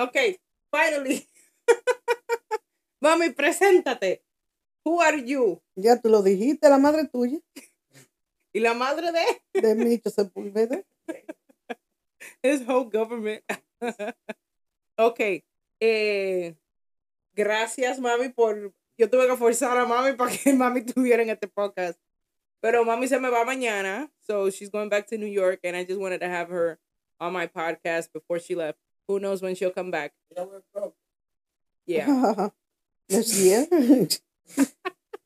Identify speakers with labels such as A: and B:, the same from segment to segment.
A: Ok, finally. Mami, preséntate. Who are you?
B: Ya tú lo dijiste, la madre tuya,
A: Y la madre de
B: de Micho Sepúlveda.
A: his whole government. ok. Eh, gracias, mami, por. Yo tuve que forzar a mami para que mami tuviera en este podcast. Pero mami se me va mañana. So she's going back to New York. And I just wanted to have her on my podcast before she left. Who knows when she'll come back? Yeah.
B: Es bien.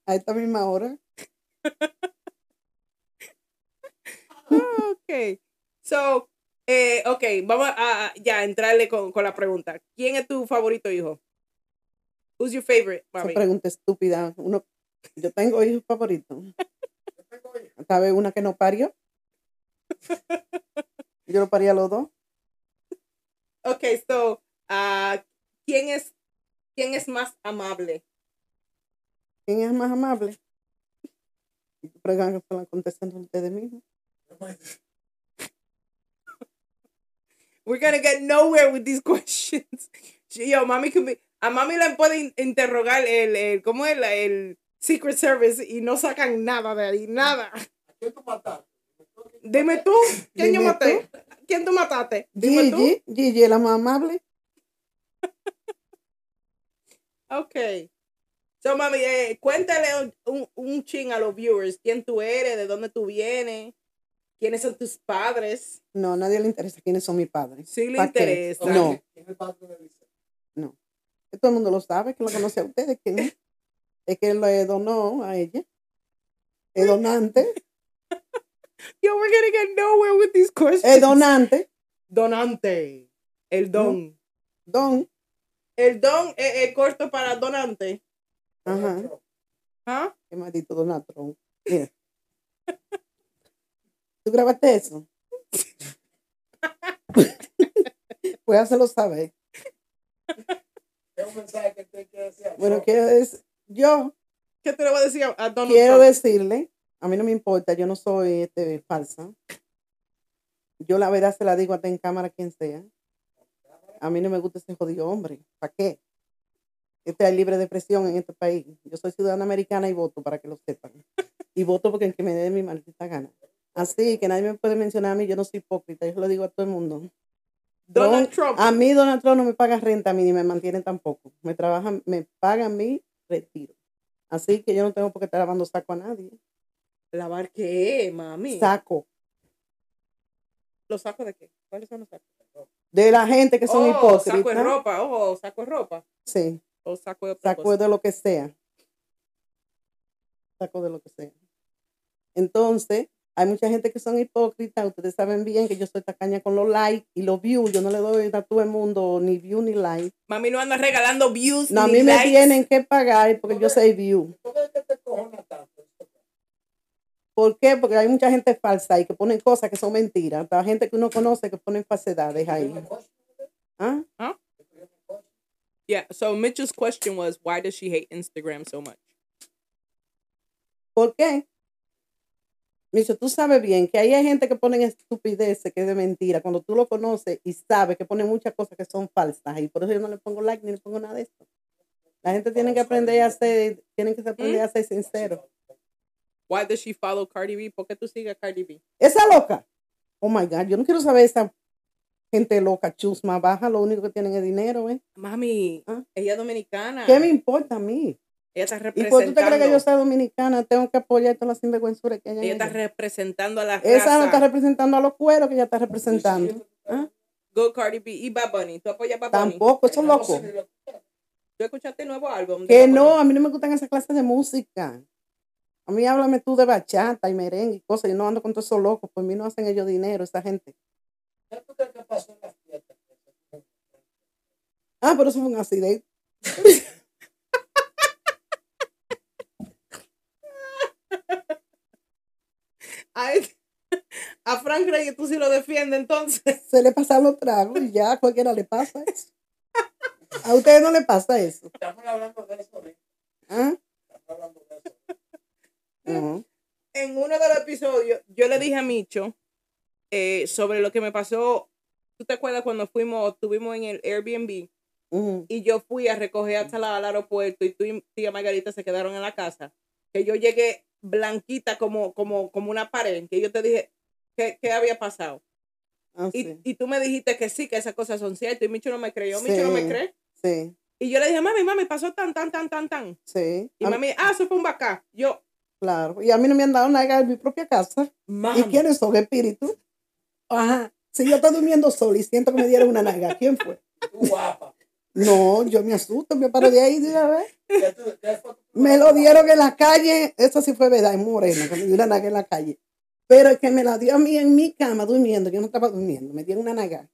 B: A esta misma hora.
A: ok. So, eh, ok, vamos a, a- ya entrarle con, con la pregunta. ¿Quién es tu favorito hijo? Who's your favorite,
B: Esa
A: mami?
B: pregunta estúpida. Uno, yo tengo hijos favoritos. Vez una que no parió. Yo lo parí a los dos.
A: Ok, so, ah, ¿quién es quién es más amable?
B: ¿Quién es más amable? Y tú preguntas que se la contestan ustedes mismos.
A: We're gonna get nowhere with these questions. Yo, mami can be- a mami le puede in- interrogar el, el ¿cómo es? La- el Secret Service y no sacan nada de ahí, nada. Dime tú, ¿quién yo maté? ¿Quién tú mataste? Dime tú.
B: Gigi, Gigi es la más amable.
A: Ok. So, mami, eh, cuéntale un, un, un ching a los viewers. ¿Quién tú eres? ¿De dónde tú vienes? ¿Quiénes son tus padres?
B: No, a nadie le interesa quiénes son mis padres.
A: Sí le interesa.
B: No. No. Que todo el mundo lo sabe, que lo conoce a ustedes. ¿Quién es? Es que él le donó a ella. Es donante.
A: Yo, we're gonna get nowhere with these questions.
B: Es donante.
A: Donante. El don.
B: Don.
A: El don es, es corto para donante.
B: Ajá.
A: ¿Ah?
B: Qué maldito Donald Trump. Mira. ¿Tú grabaste eso? pues hácelo saber. Bueno, quiero decir, yo
A: ¿Qué te le voy a decir a, a Donald
B: quiero
A: Trump?
B: decirle, a mí no me importa, yo no soy este, falsa. Yo la verdad se la digo hasta en cámara quien sea. A mí no me gusta ese jodido hombre. ¿Para qué? Este hay libre de expresión en este país. Yo soy ciudadana americana y voto para que lo sepan. Y voto porque el que me dé mi maldita gana. Así que nadie me puede mencionar a mí, yo no soy hipócrita, yo se lo digo a todo el mundo.
A: Donald
B: Don-
A: Trump.
B: A mí Donald Trump no me paga renta a mí ni me mantiene tampoco. Me trabajan, me pagan mi retiro. Así que yo no tengo por qué estar lavando saco a nadie.
A: ¿Lavar qué, mami?
B: Saco.
A: ¿Los sacos de qué? ¿Cuáles son los sacos?
B: De la gente que son
A: oh,
B: hipócritas.
A: saco de ropa. Oh, saco de ropa.
B: Sí,
A: O saco de otra
B: saco
A: cosa.
B: de lo que sea. Saco de lo que sea. Entonces, hay mucha gente que son hipócritas. Ustedes saben bien que yo soy tacaña con los likes y los views. Yo no le doy a todo el mundo ni view ni like.
A: Mami no anda regalando views.
B: No, a mí me tienen que pagar porque yo soy view. ¿Por qué? Porque hay mucha gente falsa y que ponen cosas que son mentiras. La gente que uno conoce que ponen falsedades ahí. ¿Ah?
A: Yeah, so Mitchell's question was, why does she hate Instagram so much?
B: ¿Por qué? Micho, tú sabes bien que ahí hay gente que ponen estupideces que es de mentira. Cuando tú lo conoces y sabes que ponen muchas cosas que son falsas. Y por eso yo no le pongo like ni le pongo nada de esto. La gente tiene que aprender a ser, tienen que aprender a ser sincero.
A: Why does she follow Cardi B? ¿Por qué tú sigues a Cardi B?
B: Esa loca. Oh my God, yo no quiero saber esa gente loca, chusma, baja. Lo único que tienen es dinero, ¿eh?
A: Mami,
B: Ah.
A: ella es dominicana.
B: ¿Qué me importa a mí?
A: Ella está
B: ¿Y
A: representando.
B: por qué tú te crees que yo soy dominicana? Tengo que apoyar todas las sinvergüenzuras que en
A: ella está
B: ella.
A: representando a la
B: Esa no
A: raza.
B: está representando a los cueros que ella está representando. ¿Ah?
A: Go Cardi B y Bad Bunny. ¿Tú apoyas Bad Bunny?
B: Tampoco, eso es loco.
A: ¿Tú escuchaste el nuevo álbum? de
B: Que
A: Bad Bunny?
B: no, a mí no me gustan esas clases de música. A mí háblame tú de bachata y merengue y cosas. Yo no ando con todos esos locos. Por mí no hacen ellos dinero, esa gente. Ah, pero eso fue un accidente.
A: Ay, a Frank Rey tú sí lo defiendes entonces.
B: Se le pasan los tragos y ya a cualquiera le pasa eso. A ustedes no le pasa eso.
C: Estamos hablando de eso.
B: ¿Ah?
C: Estamos hablando
A: En uno de los episodios, yo le dije a Micho eh, sobre lo que me pasó ¿tú te acuerdas cuando fuimos, estuvimos en el Airbnb
B: Ujú.
A: y yo fui a recoger hasta la- al aeropuerto y tú y tía Margarita se quedaron en la casa? Que yo llegué blanquita como, como, como una pared, que yo te dije, ¿qué, qué había pasado?
B: Ah,
A: Y,
B: sí.
A: y tú me dijiste que sí, que esas cosas son ciertas y Micho no me creyó, Micho no me
B: Sí.
A: cree.
B: Sí,
A: Y yo le dije, mami, mami, pasó tan, tan, tan, tan, tan.
B: sí.
A: Y mami, ah, eso fue un bacá. Yo,
B: Claro. Y a mí no me han dado nada en mi propia casa. ¿Y quiénes son espíritus? Ajá. Si yo estoy durmiendo solo y siento que me dieron una naga, ¿quién fue?
C: Tú guapa.
B: No, yo me asusto, me paro de ahí de una vez.
C: ¿Qué tú- qué fue tu-
B: Me lo dieron en la calle, eso sí fue verdad, en Moreno, que me dio una naga en la calle. Pero el que me la dio a mí en mi cama durmiendo, yo no estaba durmiendo, me dieron una naga.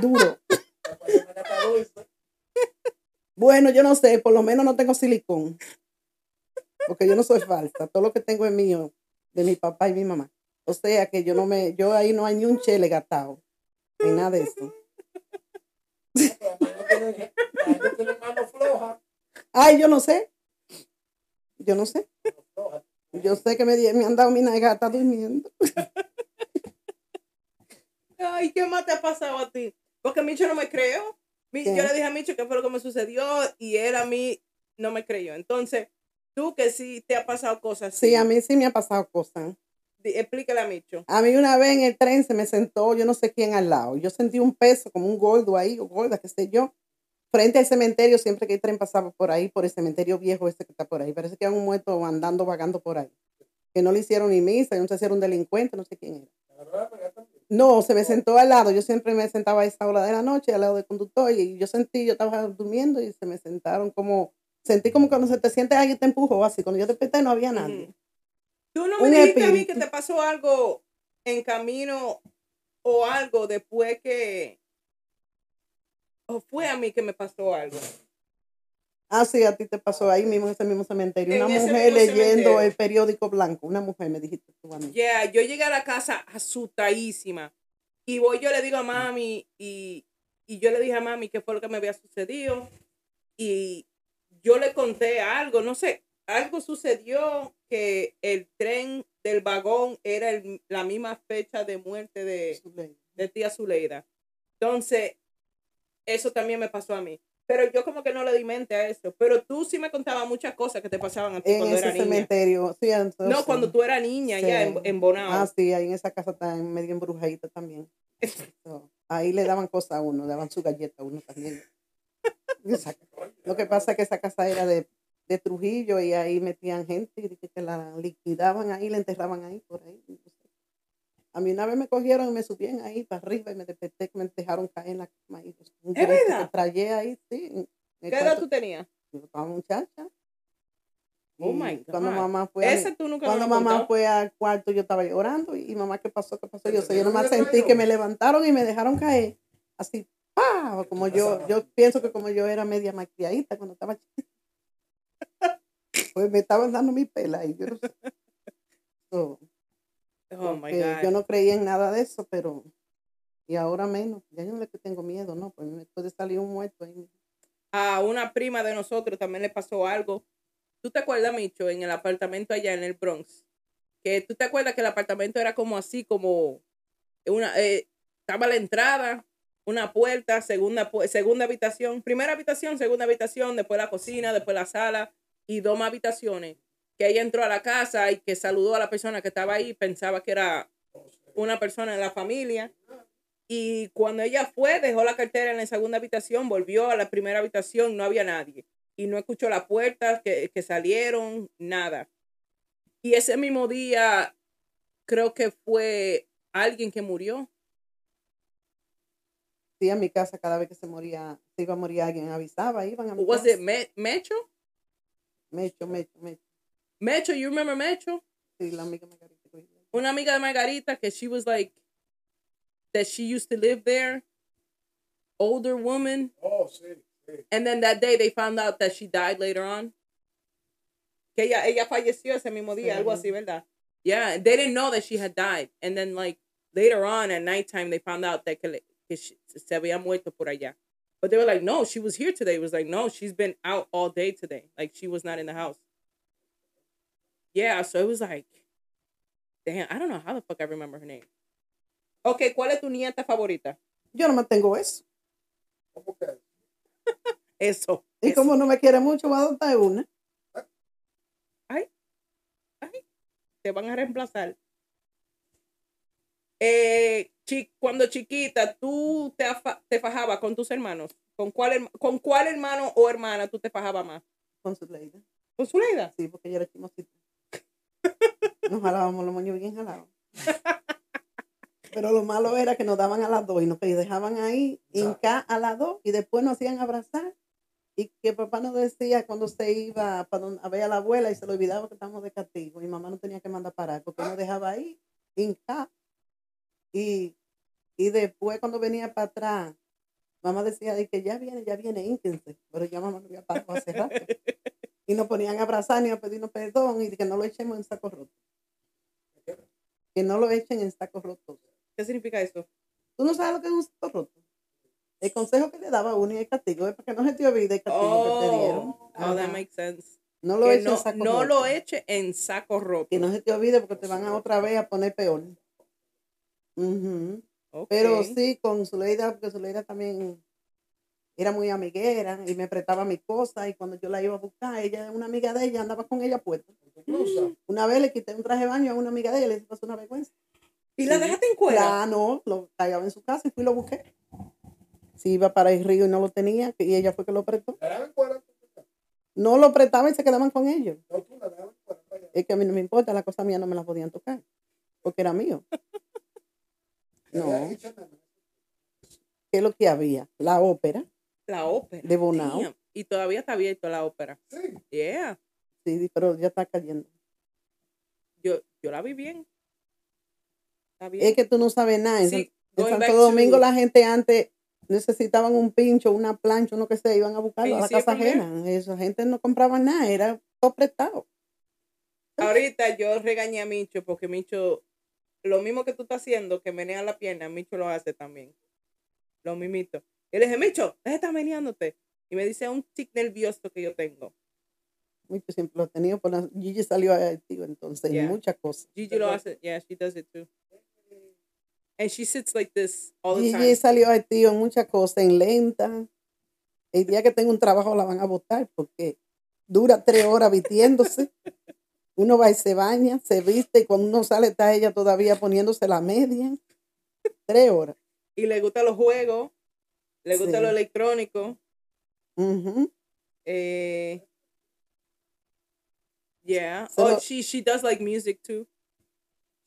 B: Duro. Bueno, yo no sé, por lo menos no tengo silicón. Porque yo no soy falsa. Todo lo que tengo es mío, de mi papá y mi mamá. O sea que yo no me, yo ahí no hay ni un chele gastado. Ni nada de eso. Ay, yo no sé. Yo no sé. Yo sé que me, han dado mi gata durmiendo.
A: Ay, ¿qué más te ha pasado a ti? Porque Micho no me
B: ¿Qué?
A: Yo le dije a Micho qué fue lo que me sucedió y él a mí no me creyó. Entonces, tú que sí te ha pasado cosas
B: Sí, a mí sí me ha pasado cosas.
A: di- explícale a Micho.
B: A mí una vez en el tren se me sentó yo no sé quién al lado. Yo sentí un peso como un gordo ahí o gorda, qué sé yo. Frente al cementerio, siempre que el tren pasaba por ahí, por el cementerio viejo ese que está por ahí. Parece que hay un muerto andando, vagando por ahí. Que no le hicieron ni misa, yo no sé si era un delincuente, no sé quién era. No, se me sentó al lado. Yo siempre me sentaba a esa hora de la noche al lado del conductor y yo sentí, yo estaba durmiendo y se me sentaron como, sentí como cuando se te siente alguien te empujó así. Cuando yo desperté no había nadie.
A: Tú no me
B: Un
A: dijiste a mí que te pasó algo en camino o algo después que... O fue a mí que me pasó algo.
B: Ah, sí, a ti te pasó ahí mismo en ese mismo cementerio.
A: En
B: Una mujer leyendo
A: cementerio.
B: el periódico blanco. Una mujer me dijiste tú a mí.
A: Yeah, yo llegué a la casa asustadísima. Y voy, yo le digo a mami, y, y yo le dije a mami qué fue lo que me había sucedido. Y yo le conté algo, no sé, algo sucedió que el tren del vagón era el- la misma fecha de muerte de, de tía Zuleida. Entonces, eso también me pasó a mí. Pero yo como que no le di mente a eso. Pero tú sí me contabas muchas cosas que te pasaban a ti
B: En
A: cuando
B: ese
A: era niña.
B: cementerio. Sí, entonces,
A: No, cuando tú eras niña,
B: Sí.
A: ya en, en Bonao.
B: Ah, sí, ahí en esa casa está medio embrujadita también. So, ahí le daban cosas a uno, daban su galleta a uno también. Lo que pasa es que esa casa era de, de Trujillo y ahí metían gente y que, la liquidaban ahí, la enterraban ahí, por ahí. A mí una vez me cogieron y me subían ahí para arriba y me desperté que me dejaron caer en la cama. Y, pues, un
A: ¿Es
B: grito
A: verdad?
B: que trayé ahí, sí.
A: ¿Qué edad tú tenías?
B: Yo estaba muchacha.
A: Oh my God.
B: Cuando mamá fue
A: Ese tú nunca me
B: cuando mamá
A: contado.
B: fue al cuarto, yo estaba llorando y, y mamá, ¿qué pasó? ¿Qué pasó? Yo sé, yo
C: ¿Pero
B: nomás sentí que me levantaron y me dejaron caer. Así, ¡pah! Como yo, yo pienso que como yo era media maquilladita cuando estaba chiquita. Pues me estaban dando mi pela y yo no sé. So,
A: Oh my God.
B: yo no creía en nada de eso, pero y ahora menos. Ya yo no le tengo miedo, ¿no? Pues me puede salir un muerto ahí.
A: A una prima de nosotros también le pasó algo. ¿Tú te acuerdas, Micho, en el apartamento allá en el Bronx? Que tú te acuerdas que el apartamento era como así, como una, eh, estaba la entrada, una puerta, segunda, segunda habitación, primera habitación, segunda habitación, después la cocina, después la sala y dos más habitaciones. Que ella entró a la casa y que saludó a la persona que estaba ahí, pensaba que era una persona de la familia. Y cuando ella fue, dejó la cartera en la segunda habitación, volvió a la primera habitación, no había nadie. Y no escuchó las puertas que, que salieron, nada. Y ese mismo día, creo que fue alguien que murió.
B: Sí, a mi casa cada vez que se moría, se iba a morir alguien, avisaba, iban a mi
A: Was
B: casa.
A: it Me- Mecho?
B: Mecho, mecho, mecho.
A: Mecho, you remember Mecho?
B: Sí, la amiga Margarita.
A: Una amiga de Margarita que she was like, that she used to live there. Older woman.
C: Oh, sí, sí.
A: And then that day they found out that she died later on. Que ella, ella falleció ese mismo día,
B: Sí.
A: algo así, ¿verdad? Yeah, they didn't know that she had died. And then like later on at nighttime they found out that que, le- que she- se había muerto por allá. But they were like, no, she was here today. It was like, no, she's been out all day today. Like she was not in the house. Yeah, so it was like, damn, I don't know how the fuck I remember her name. Okay, ¿cuál es tu nieta favorita?
B: Yo no me tengo eso.
C: ¿Cómo que?
A: Eso.
B: Y
A: eso.
B: como no me quiere mucho, voy a adoptar una.
A: te van a reemplazar. Eh, chi- cuando chiquita, ¿tú te, te fajabas con tus hermanos? ¿Con cuál, ¿Con cuál hermano o hermana tú te fajabas más?
B: Con su ley.
A: ¿Con Zuleida?
B: Sí, porque ella era chismosita. Nos jalábamos los moños bien jalados. Pero lo malo era que nos daban a las dos y nos dejaban ahí hincar a las dos y después nos hacían abrazar. Y que papá nos decía cuando se iba a ver a la abuela y se le olvidaba que estábamos de castigo. Y mamá no tenía que mandar parar porque nos dejaba ahí hincar. Y, y después cuando venía para atrás, mamá decía de que ya viene, ya viene, ínquense. Pero ya mamá no había parado hace rato y nos ponían a abrazar y a pedirnos perdón y que no lo echemos en saco roto. Que no lo echen en saco roto.
A: ¿Qué significa eso?
B: ¿Tú no sabes lo que es un saco roto? El consejo que le daba a uno y el castigo es para que no se te olvide el castigo que te dieron.
A: Oh, oh, that makes sense.
B: No lo
A: Que
B: eches en saco
A: no
B: roto.
A: lo eche en saco roto.
B: Que no se te olvide porque te van a otra vez a poner peor.
A: Ok.
B: Pero sí, con Zuleida, porque Zuleida también era muy amiguera y me prestaba mis cosas y cuando yo la iba a buscar, ella, una amiga de ella, andaba con ella puesta. Una vez le quité un traje de baño a una amiga de ella y le pasó una vergüenza.
A: ¿Y la dejaste en cuera?
B: Ya no, lo callaba en su casa y fui y lo busqué. Si iba para el río y no lo tenía, y ella fue que lo prestó. No lo prestaba y se quedaban con ellos.
C: No, tú la daban cuarenta.
B: Es que a mí no me importa, las cosas mías no me las podían tocar, porque era mío. No. ¿Qué es lo que había? La ópera
A: La ópera.
B: de Bonao.
A: Damn. Y todavía está abierto la ópera.
C: Sí.
A: Yeah.
B: Sí, pero ya está cayendo.
A: Yo, yo la vi bien. Está bien.
B: Es que tú no sabes nada. En,
A: Sí,
B: Santo Domingo
A: to-
B: la gente antes necesitaban un pincho, una plancha, uno que se iban a buscarlo
A: Sí,
B: a la
A: sí,
B: casa ajena. Esa gente no compraba nada, era todo prestado.
A: Ahorita yo regañé a Micho porque Micho, lo mismo que tú estás haciendo, que menea la pierna, Micho lo hace también. Lo mimito. Y le dije, Micho, deja de estar meneándote. Y me dice un tic nervioso que yo tengo.
B: Mucho siempre lo he tenido. Por la, Gigi salió activo entonces,
A: Yeah.
B: muchas cosas.
A: Gigi lo hace. Yeah, she does it too. And she sits like this all the
B: Gigi
A: time.
B: salió activo en muchas cosas, en lenta. El día que tenga un trabajo la van a votar porque dura tres horas vistiéndose. Uno va y se baña, se viste y cuando uno sale está ella todavía poniéndose la media. Tres horas.
A: Y le gustan los juegos, le gusta
B: Sí.
A: lo electrónico.
B: Ujú.
A: Eh, yeah.
B: Se
A: oh,
B: lo-
A: she, she does like music too.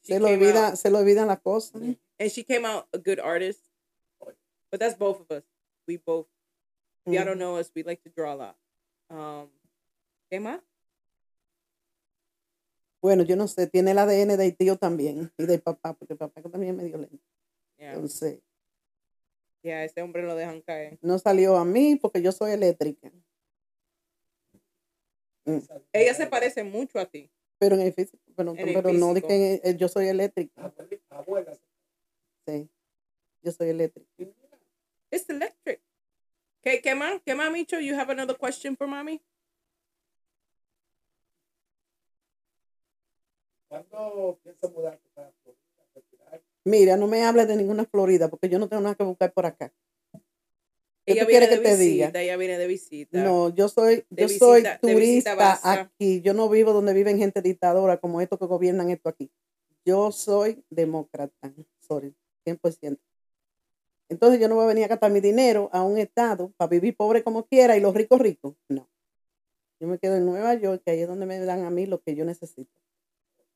A: She
B: Se le olvida,
A: out-
B: se le olvidan las cosas.
A: and she came out a good artist. But that's both of us. We both. If y'all don't know us, we like to draw a lot. Um, ¿Qué más?
B: Bueno, yo no sé, tiene el ADN del tío también y del papá, porque el papá también es medio lento.
A: Yeah,
B: Entonces,
A: yeah, ese hombre lo dejan caer.
B: no salió a mí porque yo soy eléctrica.
A: Ella se parece mucho a ti.
B: Pero en el físico, pero,
A: En el
B: pero no de que eh, yo soy eléctrica.
C: Abuela, abuela.
B: Sí, yo soy eléctrica.
A: It's electric. ¿Qué, qué más? ¿Qué más, Micho? You have another question for mommy?
C: ¿Cuándo piensa mudarte para Florida? Retirar?
B: Mira, no me hables de ninguna Florida porque yo no tengo nada que buscar por acá. ¿Qué
A: Ella
B: tú
A: viene
B: quieres
A: de
B: que te
A: visita,
B: diga?
A: ella viene de visita.
B: No, yo soy,
A: De
B: yo
A: visita-
B: soy turista aquí. Yo no vivo donde viven gente dictadora como estos que gobiernan esto aquí. Yo soy demócrata, sorry, 100%. Entonces yo no voy a venir a gastar mi dinero a un estado para vivir pobre como quiera y los ricos ricos. No. Yo me quedo en Nueva York, que ahí es donde me dan a mí lo que yo necesito.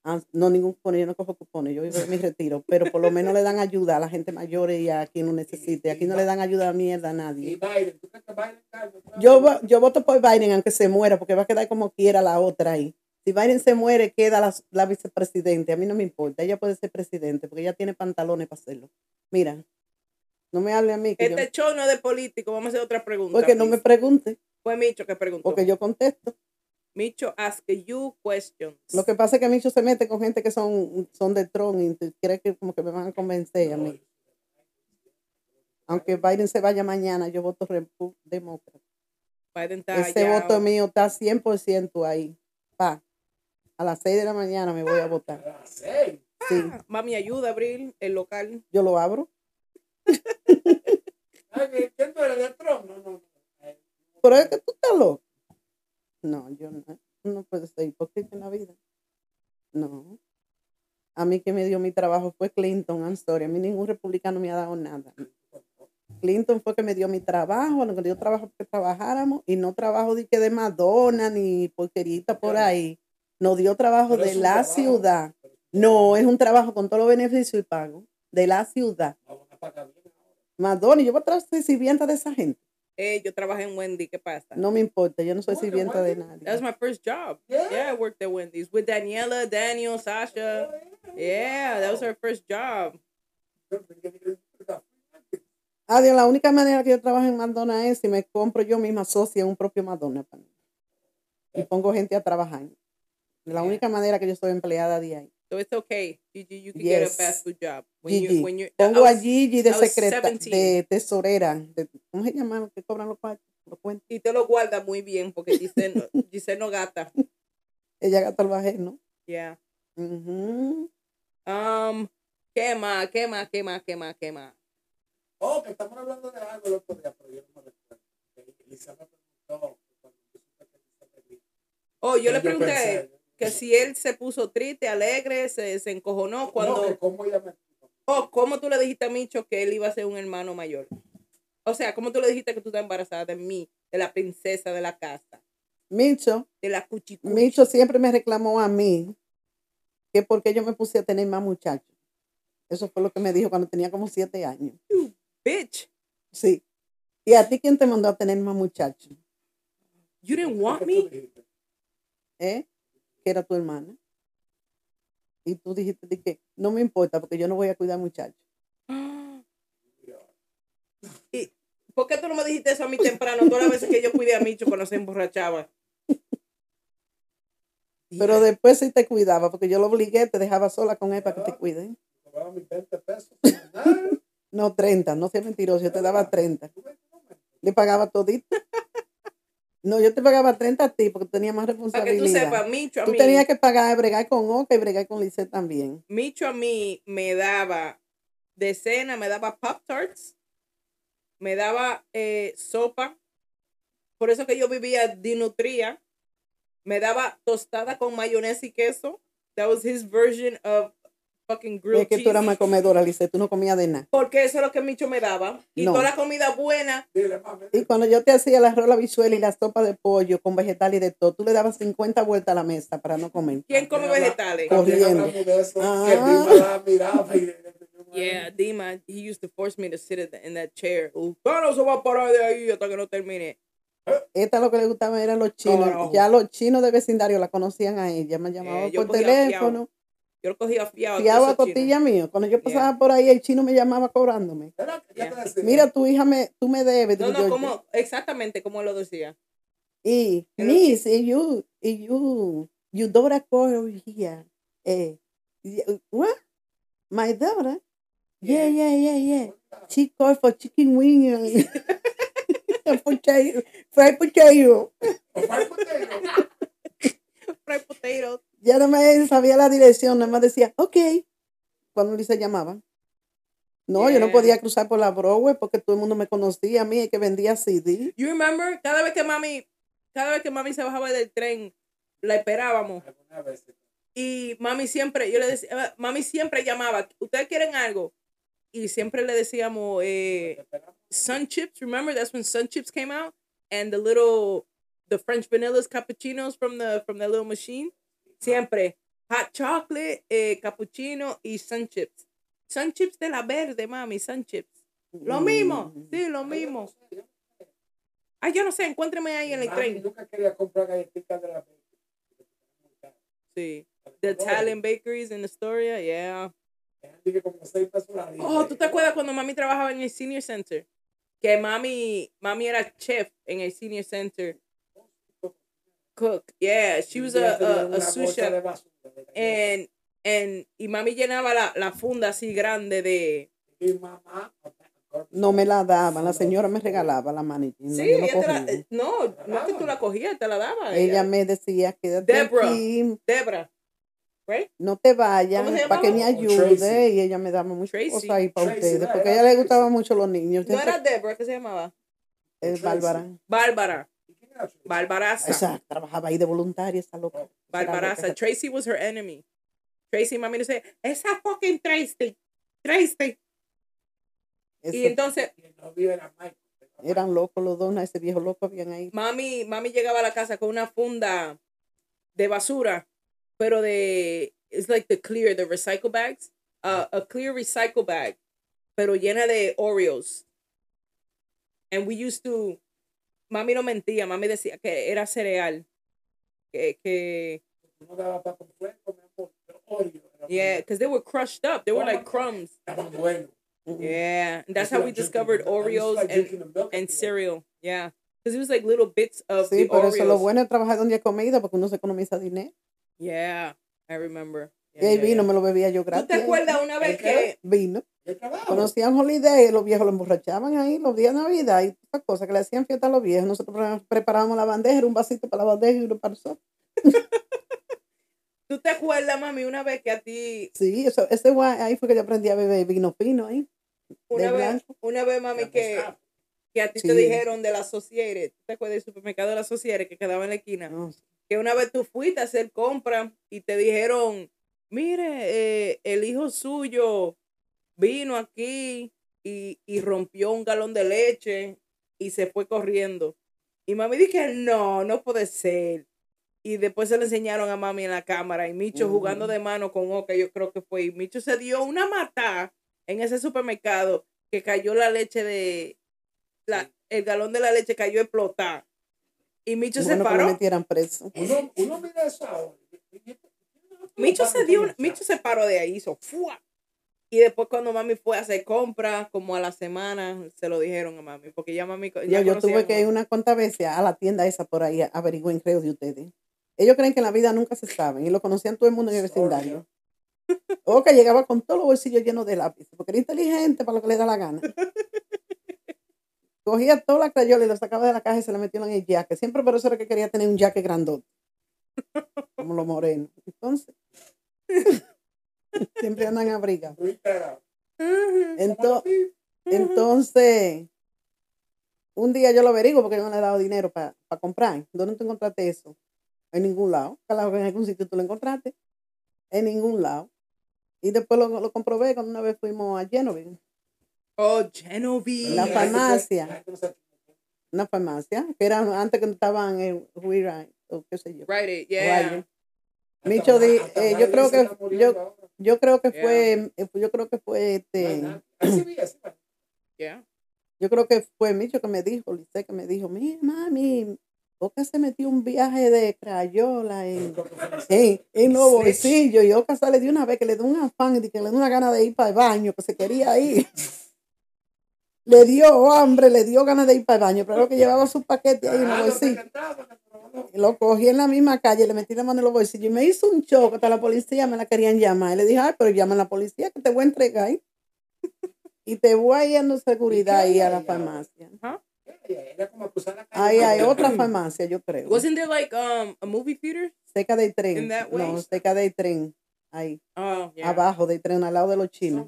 B: Ah, no ningún cupón, yo no cojo cupones, yo vivo de mi retiro, pero por lo menos le dan ayuda a la gente mayor y a quien lo necesite. Aquí no le dan ayuda a mierda a nadie.
C: Y Biden, ¿tú crees que Biden cambia?
B: Yo, yo voto por Biden aunque se muera, porque va a quedar como quiera la otra ahí. Si Biden se muere, queda la, la vicepresidente. A mí no me importa. Ella puede ser presidente porque ella tiene pantalones para hacerlo. Mira, no me hable a mí. Que yo-
A: Este show no es de político. Vamos a hacer otra pregunta.
B: porque no me pregunte,
A: Fue Micho que preguntó.
B: porque yo contesto.
A: Micho ask you questions.
B: Lo que pasa es que Micho se mete con gente que son, son de Trump y cree que como que me van a convencer a mí. Aunque Biden se vaya mañana, yo voto demócrata.
A: Biden está
B: Ese
A: allá.
B: voto mío está 100% ahí. Pa. A las 6 de la mañana me voy a votar.
C: A las.
B: Sí,
A: Ah, Mami, ayuda a abrir el local.
B: yo lo abro.
C: Ay, ¿Quién tú eres de Trump? No, no,
B: Pero es que tú estás loco. No, yo no. No puedo ser hipócrita en la vida. No. A mí que me dio mi trabajo fue Clinton, I'm sorry. A mí ningún republicano me ha dado nada. Clinton fue que me dio mi trabajo, nos dio trabajo que trabajáramos y no trabajo de que de Madonna ni porquerita por ahí. Nos dio trabajo
C: Pero
B: de la
C: trabajo.
B: ciudad. No, es un trabajo con todos los beneficios y pago de la ciudad.
C: Vamos a pagar bien ahora.
B: Madonna, yo voy a de sirvienta de esa gente.
A: Eh, yo trabajé en Wendy, ¿qué pasa?
B: No me importa, yo no soy
C: ¿Cómo que
B: sirvienta de nadie.
A: That was my first job.
C: Yeah?
A: Yeah, I worked at Wendy's with Daniela, Daniel, Sasha. Yeah, that was our first job.
B: Adiós, la única manera que yo trabajo en Madonna es si me compro yo misma socia en un propio Madonna. para mí. Y pongo gente a trabajar. La única manera que yo soy empleada de ahí.
A: So it's okay, Gigi. You can get a
B: Yes.
A: fast food job when
B: Gigi.
A: you when you.
B: Pongo
A: I
B: a
A: was-
B: Gigi de
A: I was
B: secreta,
A: 17.
B: de tesorera. de- ¿Cómo se llama que cobran los cuartos? Los cuentos.
A: y te lo guarda muy bien porque Giselle no, Giselle no gata.
B: Ella gasta el bajé, ¿no?
A: Yeah.
B: Ujú.
A: Um, ¿qué más? ¿Qué más? ¿Qué más? ¿Qué más? ¿Qué más?
C: Oh, que estamos hablando de algo el otro día, pero yo no me recuerdo. Lisa me preguntó cuando yo supe que.
A: Oh, yo le
C: pensé,
A: pregunté que si él se puso triste, alegre, se, se encojonó cuando.
C: No, cómo ella me
A: Oh, ¿cómo tú le dijiste a Micho que él iba a ser un hermano mayor? O sea, ¿cómo tú le dijiste que tú estás embarazada de mí, de la princesa de la casa,
B: Micho,
A: de la cuchicuchi?
B: Micho siempre me reclamó a mí que porque yo me puse a tener más muchachos. Eso fue lo que me dijo cuando tenía como siete años.
A: Bitch,
B: Sí. ¿Y a ti quién te mandó a tener más muchachos?
A: you didn't want
C: ¿Qué
A: me?
B: ¿Eh? Que era tu hermana. Y tú dijiste de que no me importa porque yo no voy a cuidar muchachos.
A: ¿Y por qué tú no me dijiste eso a mí temprano? Todas las veces que yo cuidé a Micho cuando se emborrachaba.
B: Pero después sí te cuidaba porque yo lo obligué, te dejaba sola con él para que te cuiden.
C: Cobraba mis 20 pesos semanal.
B: No, 30, no seas mentiroso, yo te daba 30.
C: Tú ves, tú ves.
B: Le pagaba todito. No, yo te pagaba 30 a ti porque tenía más
A: Para que tú
B: responsabilidad.
A: sepas, Micho a
B: Tú
A: mí,
B: tenías que pagar, bregar con Oca y bregar con Lice también.
A: Micho a mí me daba de cena, me daba Pop Tarts, me daba eh, sopa. Por eso que yo vivía dinutría. Me daba tostada con mayonesa y queso. That was his version of fucking grilled
B: Es que tú eras
A: cheese.
B: más comedora, Lice, tú no comías de nada.
A: Porque eso es lo que Micho me daba. Y
B: No.
A: toda la comida buena.
C: Dile, mami.
B: Y cuando yo te hacía la arroz, la bichuela y la sopa de pollo con vegetal y de todo, tú le dabas 50 vueltas a la mesa para no comer.
A: ¿Quién come vegetales?
C: También
B: Corriendo.
C: hablamos de eso,
B: Ah.
C: Dima la miraba y-
A: Yeah, Dima, he used to force me to sit in, the- in that chair. Usted no se va a parar de ahí hasta que no termine.
B: Esta lo que le gustaba eran los chinos.
A: Carajo.
B: Ya los chinos de vecindario la conocían a ella. Me llamaban
A: Eh, yo
B: por
A: cogía
B: teléfono.
A: Yo lo cogía fiado. Esos
B: costilla
A: chinos.
B: mío. Cuando yo pasaba por ahí, el chino me llamaba cobrándome.
C: Era- ¿qué
A: Yeah.
B: Mira, tu hija, me, tú me debes.
A: No, no,
B: yo,
A: como, exactamente como lo decía.
B: Y, Miss, y you, y you, you daughter call over here. Eh, y- what? My daughter? Yeah, yeah, yeah, yeah. She called for chicken wing and potato, fried potato.
C: Potato.
A: Fried potatoes.
B: Ya no me sabía la dirección, nada más decía, ok, cuando Lisa llamaba. No, yo no
A: Yeah.
B: podía cruzar por la Broadway porque todo el mundo me conocía a mí, el que vendía CD.
A: You remember? Cada vez que mami, cada vez que mami se bajaba del tren, la esperábamos. Y mami siempre, yo le decía, "Ah, mami siempre llamaba, ¿ustedes quieren algo? Y siempre le decíamos, eh, Sun Chips, remember? That's when Sun Chips came out. And the little, the French vanillas cappuccinos from the, from the little machine. Siempre. Hot chocolate, eh, cappuccino y Sun Chips. Sun Chips de la verde, mami, Sun Chips. Lo mismo,
B: Mm.
A: sí, lo mismo. Ay, yo no sé, encuéntreme ahí en el tren.
C: nunca quería comprar galletitas de la
A: Sí. The Italian bakeries in Astoria, yeah. Oh, ¿tú te acuerdas cuando mami trabajaba en el Senior Center? Que mami, mami era chef en el Senior Center. Cook, yeah, she was a, a, a sous chef. And, and, y mami llenaba la, la funda así grande de...
C: Mamá,
B: No me la daban, la señora me regalaba la no,
A: Sí,
B: no
A: ella te la,
B: cogía.
A: no, no es que tú la cogías, te la daba.
B: Ella me decía, quédate
A: Deborah.
B: aquí.
A: Debra. right?
B: no te vayas,
A: ¿Cómo se
B: para que me ayude.
C: Tracy.
B: Y ella me daba muchas
A: Tracy.
B: cosas ahí para
C: Tracy,
B: ustedes, porque a ella le gustaban mucho los niños.
A: No era Deborah, ¿qué se llamaba?
B: es. Bárbara.
A: Bárbara. Barbaraza.
B: Esa, trabajaba ahí de voluntaria, esa loca.
A: Barbaraza. Tracy was her enemy. Tracy, mami, dice, esa fucking Tracy. Tracy. Y entonces,
C: Y Michael.
B: eran locos los dos, ¿no? ese viejo loco habían ahí.
A: mami, mami llegaba a la casa con una funda de basura, pero de, it's like the clear, the recycle bags, uh, a clear recycle bag, pero llena de Oreos. And we used to, mami no mentía, mami decía que era cereal, que, que,
C: daba para. Pero
A: yeah, because they were crushed up, they were like crumbs.
C: Estaban buenos.
A: Yeah, and that's how we discovered Oreos and, and cereal. Yeah, because it was like little bits of
B: Sí,
A: the
B: por eso lo
A: Oreos.
B: bueno es trabajar donde hay comida, porque uno se economiza dinero.
A: Yeah, I remember.
B: Y ahí vino, me lo bebía yo
A: ¿Tú
B: gratis.
A: te
B: ahí.
A: acuerdas una vez que
B: Vino. Conocían Holiday, los viejos lo emborrachaban ahí, los días de Navidad y todas esas cosas que le hacían fiesta a los viejos. Nosotros pre- preparábamos la bandeja, era un vasito para la bandeja y uno para nosotros.
A: tú te acuerdas, mami, una vez que a ti,
B: Sí, eso, ese guay, ahí fue que yo aprendí a beber vino fino ahí.
A: una
B: de
A: vez,
B: blanco.
A: una vez, mami, que, que a ti
B: Sí.
A: te dijeron de la ¿tú te acuerdas del supermercado de la Associated que quedaba en la esquina?
B: No,
A: Que una vez tú fuiste a hacer compra y te dijeron, mire, eh, el hijo suyo vino aquí y, y rompió un galón de leche y se fue corriendo. Y mami dije, no, no puede ser. Y después se le enseñaron a mami en la cámara y Micho jugando de mano con Oca, yo creo que fue. Y Micho se dio una mata en ese supermercado que cayó la leche de, la, el galón de la leche cayó explotar. Y Micho se
B: bueno que
A: paró.
B: metieran preso.
C: Uno, uno mira eso ahora.
A: Micho se dio, Micho se paró de ahí, hizo ¡fua! Y después cuando mami fue a hacer compras, como a la semana, se lo dijeron a mami, porque ya mami
B: Yo,
A: ya
B: yo
A: conocía
B: tuve que ir
A: mami.
B: una cuantas veces a la tienda esa por ahí, averigüen, creo, de ustedes. Ellos creen que en la vida nunca se saben y lo conocían todo el mundo en el vecindario. O que llegaba con todos los bolsillos llenos de lápices, porque era inteligente para lo que le da la gana. Cogía toda la crayola y lo sacaba de la caja y se la metía en el jaque. Siempre por eso era que quería tener un jaque grandote. Como los morenos. Entonces, siempre andan abrigados. Entonces, entonces, un día yo lo averiguo porque yo no le he dado dinero para comprar. ¿Dónde tú encontraste eso? En ningún lado. En algún sitio tú lo encontraste. En ningún lado. Y después lo, lo comprobé cuando una vez fuimos a Genovese,
A: Oh, Genovese.
B: La farmacia. una farmacia, que era antes que estaban en Huira, o qué sé yo.
A: Right, it, yeah.
B: Micho di- eh, yo creo que- yo- Yo creo que
A: Yeah.
B: fue, eh, yo creo que fue este,
A: Yeah.
B: yo creo que fue Micho que me dijo, Lice que me dijo, mira mami, Oca se metió un viaje de crayola en, en, en los bolsillos y Oca sale de una vez que le dio un afán y que le dio una gana de ir para el baño, que se quería ir. Le dio hambre, le dio ganas de ir para el baño, pero lo que llevaba su paquete ahí en los bolsillos. Y lo cogí en la misma calle, le metí la mano en los bolsillos y me hizo un choque, hasta la policía me la querían llamar. Y le dije, ay, pero llama a la policía que te voy a entregar. ¿eh? Y te voy a ir dando seguridad ahí a la farmacia. Ahí hay otra farmacia, yo creo.
A: Wasn't there like um a movie theater?
B: Cerca del tren.
A: In that way?
B: No, cerca del tren. Ahí,
A: Oh, yeah.
B: abajo del tren, al lado de los chinos.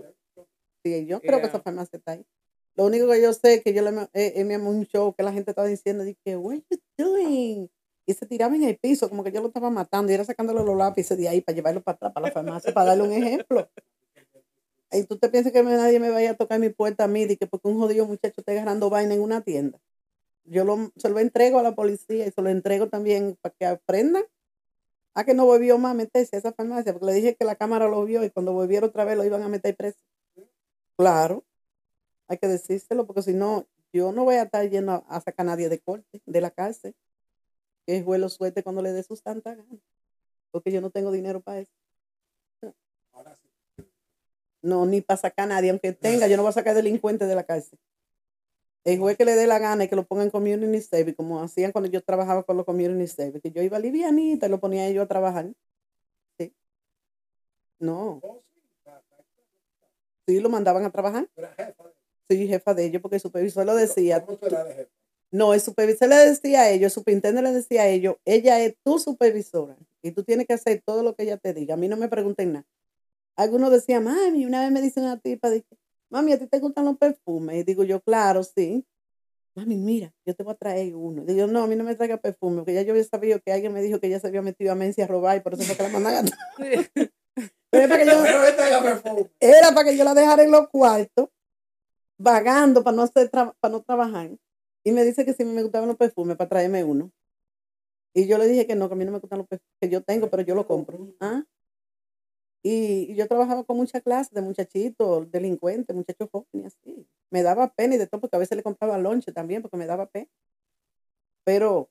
B: Sí, yo creo que esa farmacia está ahí. Lo único que yo sé es que yo le eh, eh, me un show que la gente estaba diciendo, dije, what are you doing? Y se tiraba en el piso, como que yo lo estaba matando, y era sacándole los lápices de ahí para llevarlo para atrás, para la farmacia, para darle un ejemplo. Y tú te piensas que nadie me vaya a tocar mi puerta a mí, que porque un jodido muchacho está agarrando vaina en una tienda. Yo lo, se lo entrego a la policía y se lo entrego también para que aprendan a que no volvió más a meterse a esa farmacia, porque le dije que la cámara lo vio y cuando volviera otra vez lo iban a meter preso. Claro, hay que decírselo, porque si no, yo no voy a estar yendo a, sacar a nadie de corte, de la cárcel. Que el juez lo suelte cuando le dé sus tantas ganas, porque yo no tengo dinero para eso. No, ni para sacar a nadie, aunque tenga, yo no voy a sacar delincuentes de la cárcel. El juez que le dé la gana y que lo ponga en community service, como hacían cuando yo trabajaba con los community service, que yo iba livianita y lo ponía ellos a trabajar. Sí. No, sí lo mandaban a trabajar. Sí, jefa de ellos, porque el supervisor lo decía. No, el supervisor le decía a ellos, el superintendente le decía a ellos, ella es tu supervisora y tú tienes que hacer todo lo que ella te diga. A mí no me pregunten nada. Algunos decían, mami, una vez me dice una tipa, dije, mami, ¿a ti te gustan los perfumes? Y digo yo, claro, sí. Mami, mira, yo te voy a traer uno. Digo, no, a mí no me traiga perfume, porque ya yo había sabido que alguien me dijo que ella se había metido a Mencia a robar y por eso fue que la mandan a... Pero era para que yo, era para que yo la dejara en los cuartos, vagando para no, hacer para no trabajar. Y me dice que si me gustaban los perfumes, para traerme uno. Y yo le dije que no, que a mí no me gustan los perfumes que yo tengo, pero yo lo compro. ¿Ah? Y, y yo trabajaba con muchas clases de muchachitos, delincuentes, muchachos jóvenes, así. Me daba pena y de todo, porque a veces le compraba lonche también, porque me daba pena. Pero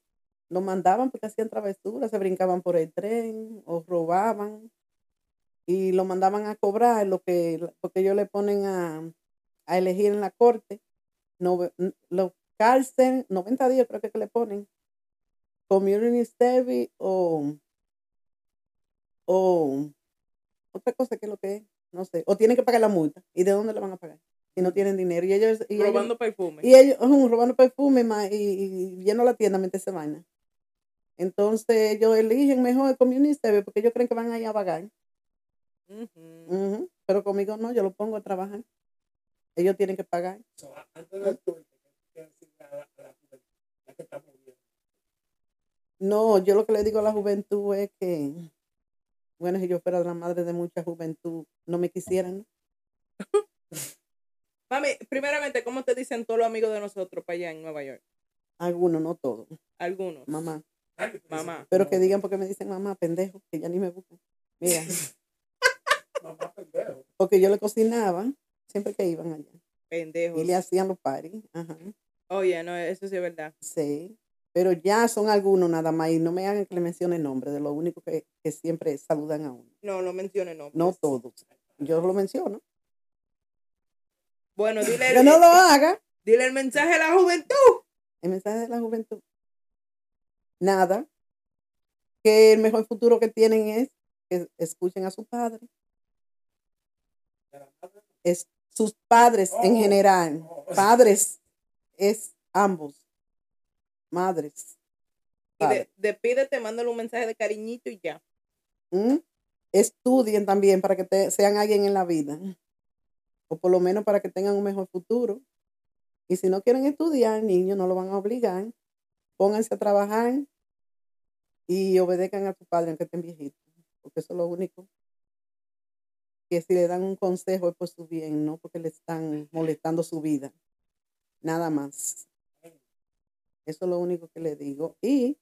B: nos mandaban porque hacían travesuras, se brincaban por el tren o robaban y lo mandaban a cobrar lo que porque ellos le ponen a, a elegir en la corte nove- n- los cárcel 90 días creo que, que le ponen community service o o otra cosa que es lo que es no sé o tienen que pagar la multa y de dónde le van a pagar si no tienen dinero y ellos y ellos-
A: Robando perfume.
B: y ellos robando perfume ma, y, y lleno la tienda mente esa vaina entonces ellos eligen mejor el community service porque ellos creen que van a ir a.
A: Ujú,
B: Pero conmigo no, yo lo pongo a trabajar. Ellos tienen que pagar.
C: So, antes viendo.
B: No, yo lo que le digo a la juventud es que, bueno, si yo fuera la madre de mucha juventud, no me quisieran. ¿no?
A: Mami, primeramente, ¿cómo te dicen todos los amigos de nosotros para allá en Nueva York?
B: Algunos, no todos.
A: Algunos.
B: Mamá.
A: Mamá.
B: Pero que digan porque me dicen mamá, pendejo, que ya ni me buscan. Mira,
C: Mamá pendejo.
B: porque yo le cocinaba siempre que iban allá.
A: Pendejos.
B: Y le hacían los paris. Ajá.
A: Oye, no, eso sí es verdad.
B: Sí. Pero ya son algunos nada más. Y no me hagan que le mencione el nombre de lo único que, que siempre saludan a uno.
A: No, no mencione nombres.
B: No todos. Yo lo menciono.
A: Bueno, dile
B: Que no lo haga.
A: dile el mensaje a la juventud.
B: El mensaje de la juventud. Nada. Que el mejor futuro que tienen es que escuchen a su padre. Es sus padres en
C: Oh.
B: general. Padres es ambos. Madres.
A: Y
B: padres.
A: de- despídete, mándale un mensaje de cariñito y ya.
B: ¿Mm? Estudien también para que te- sean alguien en la vida. O por lo menos para que tengan un mejor futuro. Y si no quieren estudiar, niños, no lo van a obligar. Pónganse a trabajar y obedezcan a su padre, aunque estén viejitos. Porque eso es lo único. Que si le dan un consejo es por su bien, no porque le están molestando su vida. Nada más. Eso es lo único que le digo. Y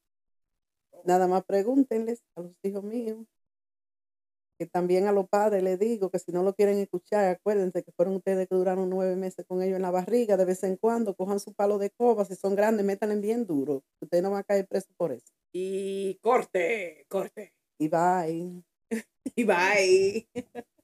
B: nada más pregúntenles a los hijos míos que también a los padres les digo que si no lo quieren escuchar, acuérdense que fueron ustedes que duraron nueve meses con ellos en la barriga, de vez en cuando cojan su palo de coba, si son grandes, métanle bien duro. Ustedes no van a caer presos por eso.
A: Y corte, corte.
B: Y bye.
A: Y bye.